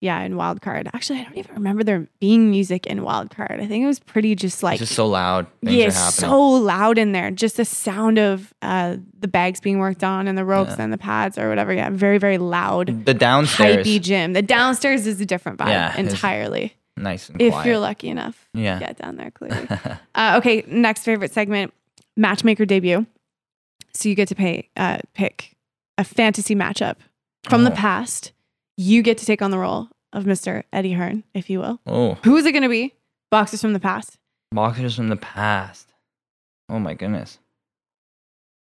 yeah in Wild Card. Actually, I don't even remember there being music in Wild Card. I think it was pretty just like It's just so loud. Things yeah, are happening. so loud in there. Just the sound of uh, the bags being worked on and the ropes Yeah. and the pads or whatever. Yeah, very very loud. the downstairs, Hypey gym. The downstairs is a different vibe Yeah, entirely. nice and If quiet. you're lucky enough yeah. get down there clearly. (laughs) uh, okay, next favorite segment. matchmaker debut. So you get to pay uh, pick a fantasy matchup from the Oh. past. You get to take on the role of Mr. Eddie Hearn, if you will. Oh, Who is it going to be? Boxers from the past. boxers from the past. Oh my goodness.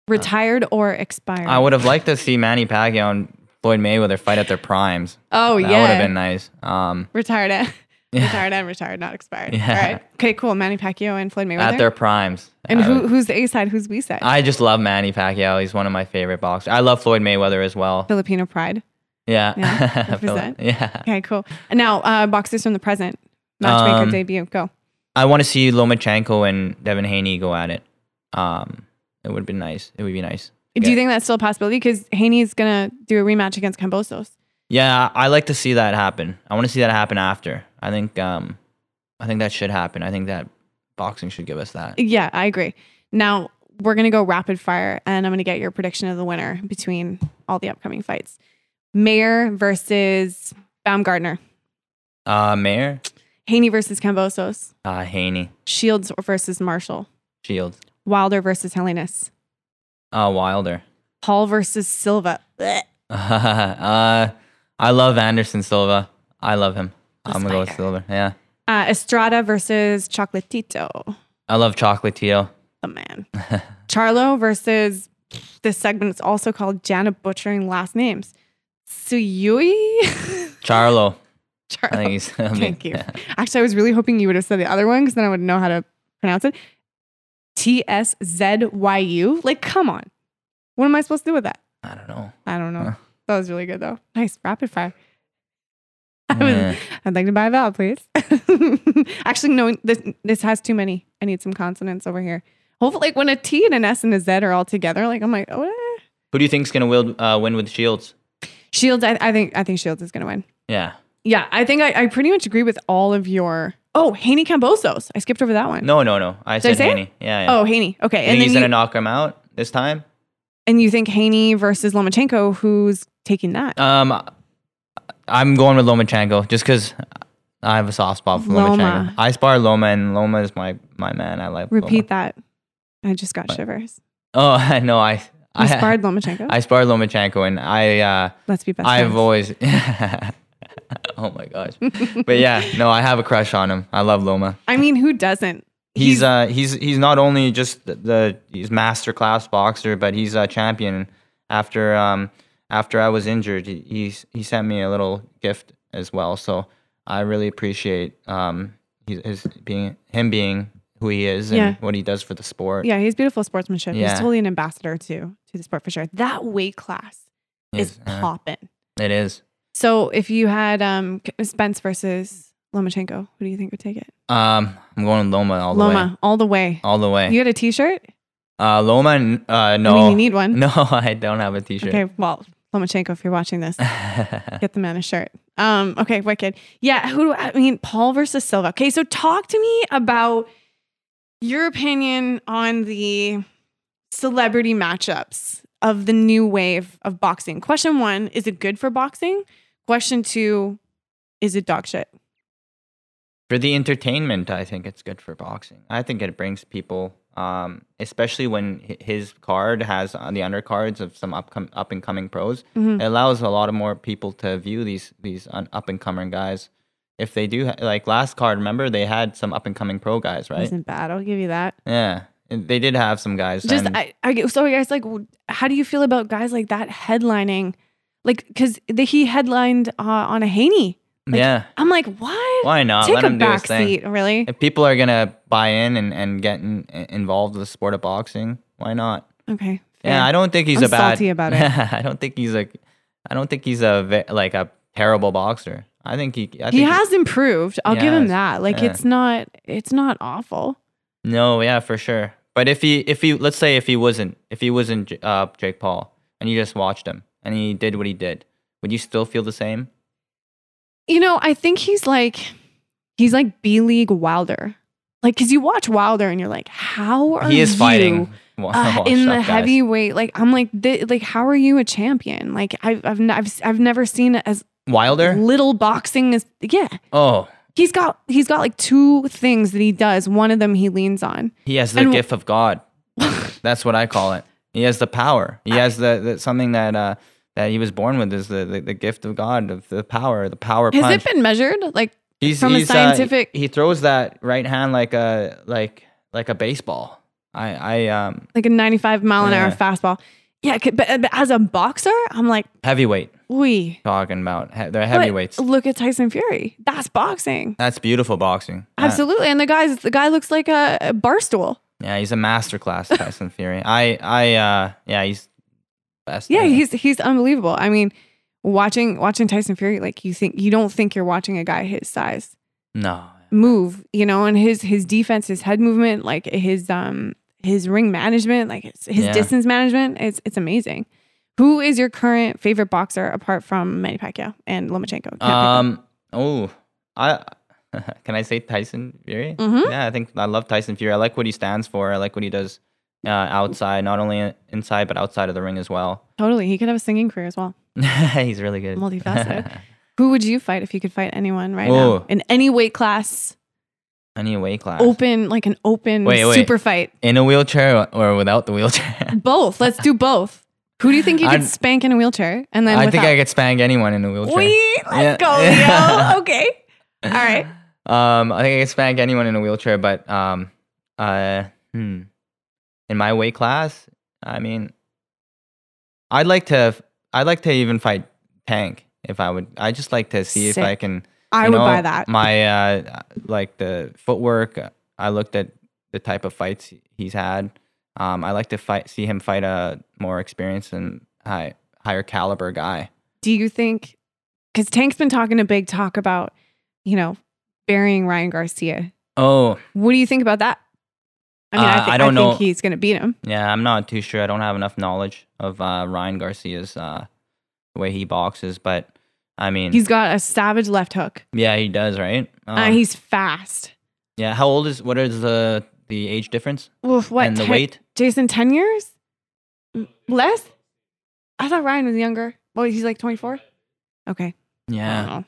Retired or expired? I would have liked to see Manny Pacquiao and Floyd Mayweather fight at their primes. oh, that yeah. That would have been nice. Um, Retired (laughs) yeah, retired and retired, not expired. Yeah. All right. Okay, cool. Manny Pacquiao and Floyd Mayweather. at their primes. and who, would- who's the A side? Who's B side? I just love Manny Pacquiao. He's one of my favorite boxers. I love Floyd Mayweather as well. Filipino pride. Yeah. Yeah, (laughs) yeah. Okay, cool. And now, uh, boxers from the present. Matchmaker Um, debut. Go. I want to see Lomachenko and Devin Haney go at it. Um, it would be nice. It would be nice. Do you think that's still a possibility? Because Haney's gonna do a rematch against Kambosos. Yeah, I like to see that happen. I want to see that happen after. I think um I think that should happen. I think that boxing should give us that. Yeah, I agree. Now we're gonna go rapid fire, and I'm gonna get your prediction of the winner between all the upcoming fights. Mayer versus Baumgardner. Uh Mayer, Haney versus Kambosos. uh Haney, Shields versus Marshall. Shields, Wilder versus Helenius. uh Wilder. Paul versus Silva. (laughs) Uh I love Anderson Silva. I love him. The I'm gonna go with. Silva. Yeah. Uh, Estrada versus Chocolatito. I love Chocolatito. The man. (laughs) Charlo versus this segment is also called Janet butchering last names. Suyui. (laughs) Charlo. Charlo. I mean, Thank you. Actually, I was really hoping you would have said the other one because then I would know how to pronounce it. T S Z Y U. Like, come on. What am I supposed to do with that? I don't know. I don't know. Huh. That was really good though. Nice rapid fire. I was, Yeah. I'd like to buy a vowel, please. (laughs) Actually, no, this this has too many. I need some consonants over here. Hopefully, like when a T and an S and a Z are all together, like I'm like, oh, eh. Who do you think's gonna will, uh, win with Shields? Shields. I, I think I think Shields is gonna win. Yeah. Yeah, I think I, I pretty much agree with all of your. Oh, Haney Kambosos. I skipped over that one. No, no, no. I Did I said say it? Haney. Yeah, yeah. Oh, Haney. Okay, you and think then he's you, gonna knock him out this time? And you think Haney versus Lomachenko, who's taking that? Um, I'm going with Lomachenko just because I have a soft spot for Loma. Lomachenko. I spar Loma, and Loma is my my man. I like. Repeat Loma. that. I just got What? shivers. Oh, (laughs) I know. I You I sparred (laughs) Lomachenko. I sparred Lomachenko, and I uh, Let's be best I've friends. always. (laughs) oh my gosh, but yeah, no, I have a crush on him. I love Loma. I mean, who doesn't? He's uh he's he's not only just the, the he's master class boxer, but he's a champion. After um after I was injured, he he's, he sent me a little gift as well. So I really appreciate um his, his being him being who he is and Yeah. what he does for the sport. Yeah, he's beautiful sportsmanship. Yeah. He's totally an ambassador to to the sport for sure. That weight class is He's- uh, popping. it is. So if you had um Spence versus Lomachenko, who do you think would take it? Um, I'm going Loma all the way. Loma, all the way. All the way. You had a T-shirt? Uh, Loma. Uh, no. I mean, you need one. (laughs) no, I don't have a T-shirt. Okay, well, Lomachenko, if you're watching this, (laughs) get the man a shirt. Um, okay, wicked. Yeah, who do I, I mean? Paul versus Silva. Okay, so talk to me about your opinion on the celebrity matchups of the new wave of boxing. Question one: Is it good for boxing? Question two: Is it dog shit? For the entertainment, I think it's good for boxing. I think it brings people, um, especially when his card has on the undercards of some upcom- up and coming pros. Mhm. It allows a lot of more people to view these these un- up and coming guys. If they do, like last card, remember they had some up and coming pro guys, right? Isn't bad. I'll give you that. Yeah, and they did have some guys. Just and- I, I so guys like, how do you feel about guys like that headlining? Like, because he headlined uh, on a Haney. Like, yeah. I'm like, what? Why not? Take Let a him do his thing. seat, really? If people are gonna buy in and, and get in, involved with the sport of boxing, why not? Okay. Yeah. I don't think he's I'm a bad. salty about it. (laughs) I don't think he's a. I don't think he's a like a terrible boxer. I think he. I think he has improved. I'll give him that. Like, yeah. it's not, it's not awful. No, yeah, for sure. But if he, if he, let's say if he wasn't, if he wasn't uh, Jake Paul, and you just watched him and he did what he did, would you still feel the same? You know, I think he's like, he's like B League Wilder. Like, cause you watch Wilder and you're like, how are he is you, fighting uh, (laughs) in the guys. heavyweight? Like, I'm like, th- like, how are you a champion? Like, I've, I've, n- I've, I've never seen as Wilder. little boxing as, yeah. Oh, He's got, he's got like two things that he does. One of them he leans on. he has the And- gift of God. (laughs) That's what I call it. He has the power. He has the, the something that uh, that he was born with is the, the, the gift of God of the power, the power Has punch. it been measured? Like he's, from a he's, uh, scientific- he throws that right hand like a like like a baseball. I I um like a 95 mile an hour fastball. Yeah, but, but as a boxer, I'm like, heavyweight we. talking about. He- They're heavyweights. Look at Tyson Fury. That's boxing. That's beautiful boxing. Uh, Absolutely. And the guy's the guy looks like a, a bar stool. yeah, he's a masterclass, Tyson Fury. I I uh yeah, he's best. Yeah, he's he's unbelievable. I mean, watching watching Tyson Fury, like you think you don't think you're watching a guy his size no. move, you know, and his his defense, his head movement, like his um his ring management, like his, his Yeah. distance management, it's it's amazing. Who is your current favorite boxer apart from Manny Pacquiao and Lomachenko? Can't pick one. Um. Oh, I (laughs) can I say Tyson Fury? Mhm. Yeah, I think I love Tyson Fury. I like what he stands for. I like what he does uh, outside, not only inside but outside of the ring as well. totally, he could have a singing career as well. (laughs) He's really good. Multifaceted. (laughs) Who would you fight if you could fight anyone right Oh. now in any weight class? Any weight class. Open, like an open Wait, wait. super fight. In a wheelchair or without the wheelchair? (laughs) Both. Let's do both. Who do you think you could I'd- spank in a wheelchair? And then I without? think I could spank anyone in a wheelchair. Wait, let's Yeah. go, Leo. Okay. All right. Um, I think I could spank anyone in a wheelchair, but um, uh, hmm. In my weight class, I mean, I'd like to, I'd like to even fight Tank if I would. I just like to see if I can. I would know, buy that. My uh, like the footwork. I looked at the type of fights he's had. Um, I like to fight, see him fight a more experienced and high, higher caliber guy. do you think, because Tank's been talking a big talk about, you know, burying Ryan Garcia. Oh, What do you think about that? I mean, I, Uh, thi- I don't I think know. he's going to beat him. Yeah, I'm not too sure. I don't have enough knowledge of uh, Ryan Garcia's uh, way he boxes, but I mean, He's got a savage left hook. yeah, he does, right? Uh, Um, he's fast. yeah. How old is? What is the the age difference Oof, what? and the 10 weight? Jason, 10 years? Less? I thought Ryan was younger. Well, he's like 24. Okay. Yeah.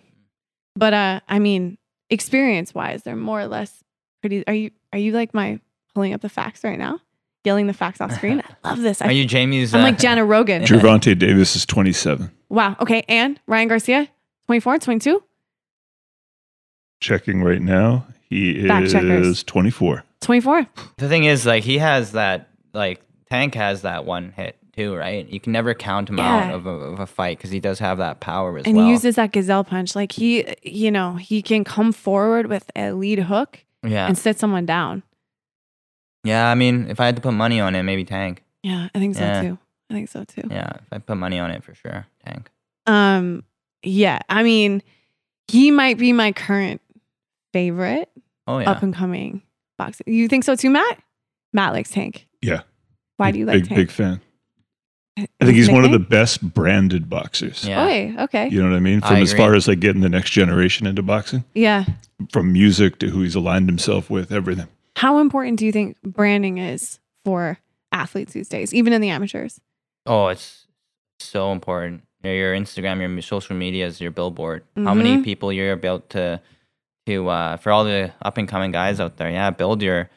But uh, I mean, experience wise, they're more or less pretty. Are you are you like my pulling up the facts right now, yelling the facts off screen? (laughs) I love this. I, are you Jamie's? I'm uh, like Jana Rogan. Gervonta Davis is 27. Wow. Okay. And Ryan Garcia, 24, 22, Checking right now. He Fact checkers. is 24. 24. The thing is, like, he has that. Like, Tank has that one hit too, right? You can never count him out of a, of a fight because he does have that power as And well. he uses that gazelle punch. Like he, you know, he can come forward with a lead hook yeah, and sit someone down. Yeah. I mean, if I had to put money on it, maybe Tank. Yeah, I think so Yeah. too. I think so too. Yeah, if I put money on it for sure, Tank. Um, yeah. I mean, he might be my current favorite Oh yeah. up and coming boxer. You think so too, Matt? Matt likes Tank. Yeah. Why Big- do you like big, Tank? big fan. I think he's one of the best branded boxers. Yeah. Okay, okay. You know what I mean? I From as agree. far as like getting the next generation into boxing, Yeah. from music to who he's aligned himself with, everything. How important do you think branding is for athletes these days, even in the amateurs? Oh, it's so important. You know, Your Instagram, your social media is your billboard. How many Mhm. people you're about to to uh, for all the up and coming guys out there? Yeah, build your.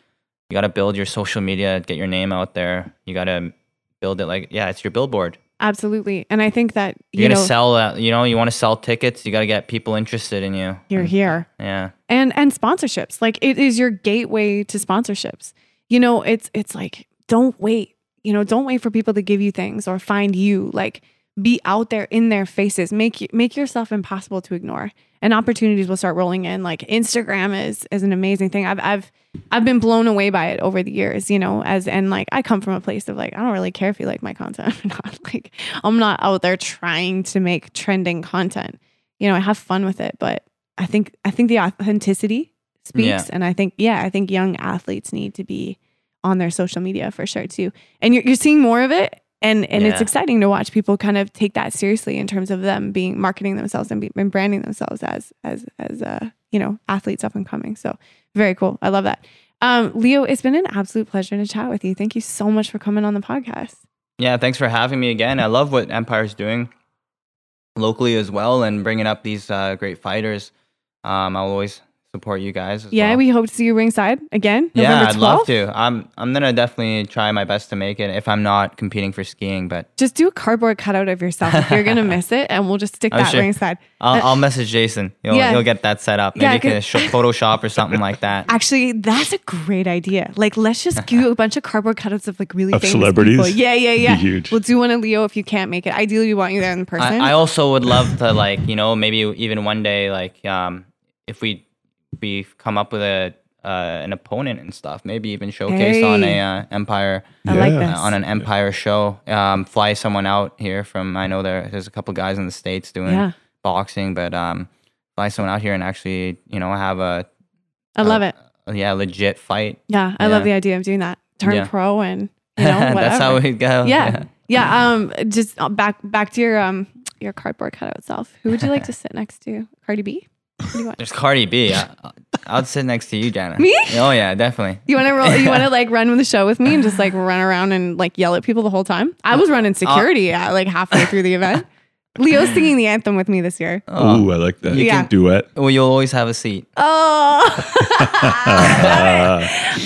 You got to build your social media, get your name out there. You got to build it like yeah, it's your billboard. Absolutely. And I think that, You're you gonna know, sell that. You know, you want to sell tickets. You got to get people interested in you. you're mm. here. Yeah, and and sponsorships like it is your gateway to sponsorships you know it's it's like don't wait you know don't wait for people to give you things or find you like be out there in their faces. Make make yourself impossible to ignore. And opportunities will start rolling in. Like instagram is is an amazing thing. I've i've i've been blown away by it over the years you know as and like i come from a place of like i don't really care if you like my content (laughs) or not. Like i'm not out there trying to make trending content. You know i have fun with it but I think I think the authenticity speaks, Yeah. and I think yeah, I think young athletes need to be on their social media for sure too. And you're you're seeing more of it, and and it's exciting to watch people kind of take that seriously in terms of them being marketing themselves and, be, and branding themselves as as as uh you know athletes up and coming. So very cool. I love that. Um, Leo, it's been an absolute pleasure to chat with you. Thank you so much for coming on the podcast. yeah. Thanks for having me again. I love what Empire's doing locally as well, and bringing up these uh, great fighters. Um, I'll always support you guys. As Yeah, well. we hope to see you ringside again. Yeah, November I'd 12th. love to. I'm I'm gonna definitely try my best to make it if I'm not competing for skiing, but Just do a cardboard cutout of yourself if you're gonna (laughs) miss it, and we'll just stick I'm that sure. ringside. I'll, I'll message Jason. He'll, Yeah. he'll get that set up. Maybe Yeah, you can sh- Photoshop or something like that. (laughs) Actually, that's a great idea. Like, let's just do a bunch of cardboard cutouts of like really Of famous celebrities? people. Yeah, yeah, yeah. Be huge. We'll do one of Leo if you can't make it. Ideally, we want you there in person. I, I also would love to like you know maybe even one day like um if we we come up with a uh, an opponent and stuff maybe even showcase on a uh, empire I like uh, on an empire show um fly someone out here from I know there there's a couple guys in the states doing Yeah. boxing but um fly someone out here and actually you know have a I love it. a, yeah legit fight Yeah, I love the idea of doing that. Turn Yeah. pro and (laughs) you know whatever. that's how we go yeah. yeah, Um, just uh, back back to your um your cardboard cutout self. Who would you like to sit next to? Cardi B. What do you want? there's Cardi B I, I'd sit next to you Jana Me? oh yeah definitely You want to roll? You want to (laughs) like run with the show with me and just like run around and like yell at people the whole time? I was running security at like halfway through the event. (laughs) Leo's singing the anthem with me this year. Oh. Ooh, I like that. You yeah. Can duet. well you'll always have a seat Oh, (laughs)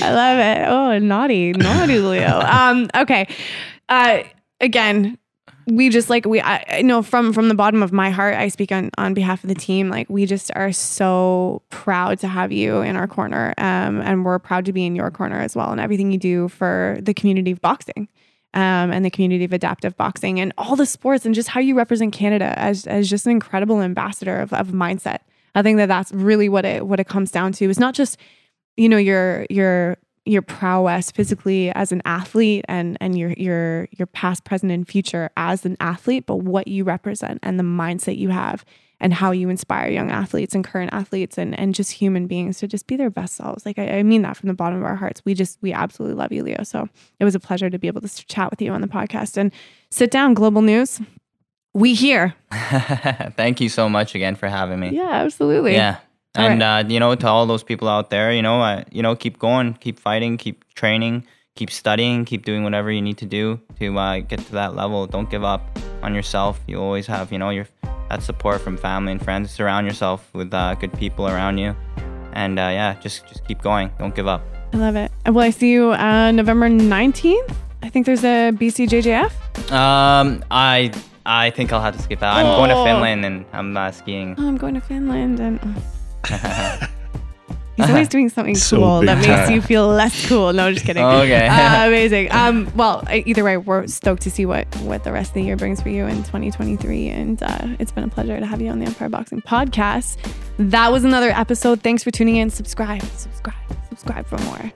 I love it. Oh, naughty, naughty Leo. Um, okay. Uh, again, we just like we I, I know from from the bottom of my heart, I speak on on behalf of the team. Like we just are so proud to have you in our corner, um, and we're proud to be in your corner as well, and everything you do for the community of boxing. Um, and the community of adaptive boxing and all the sports and just how you represent Canada as, as just an incredible ambassador of, of mindset. I think that that's really what it what it comes down to. It's not just you know your your your prowess physically as an athlete and and your your your past present and future as an athlete but what you represent and the mindset you have and how you inspire young athletes and current athletes and and just human beings to just be their best selves. Like I, I mean that from the bottom of our hearts. We just we absolutely love you leo. So it was a pleasure to be able to chat with you on the podcast. And sit down global news. We here. (laughs) Thank you so much again for having me. yeah absolutely. Yeah. All And uh, you know, to all those people out there, you know, uh, you know, keep going, keep fighting, keep training, keep studying, keep doing whatever you need to do to uh, get to that level. Don't give up on yourself. You always have, you know, your that support from family and friends. Surround yourself with uh, good people around you, and uh, yeah, just just keep going. Don't give up. i love it Well, i see you uh november 19th i think there's a bcjjf Um, I I think I'll have to skip out. I'm going to Oh. Finland and I'm uh, skiing. oh, i'm going to finland and (laughs) He's always doing something So cool that makes time. you feel less cool. No, just kidding. (laughs) Okay. Uh, amazing. Um, well, either way, we're stoked to see what what the rest of the year brings for you in 2023, and uh, it's been a pleasure to have you on the Empire Boxing Podcast. That was another episode. Thanks for tuning in. Subscribe, subscribe, subscribe for more.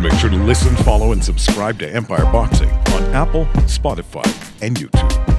Make sure to listen, follow, and subscribe to Empire Boxing on Apple, Spotify, and YouTube.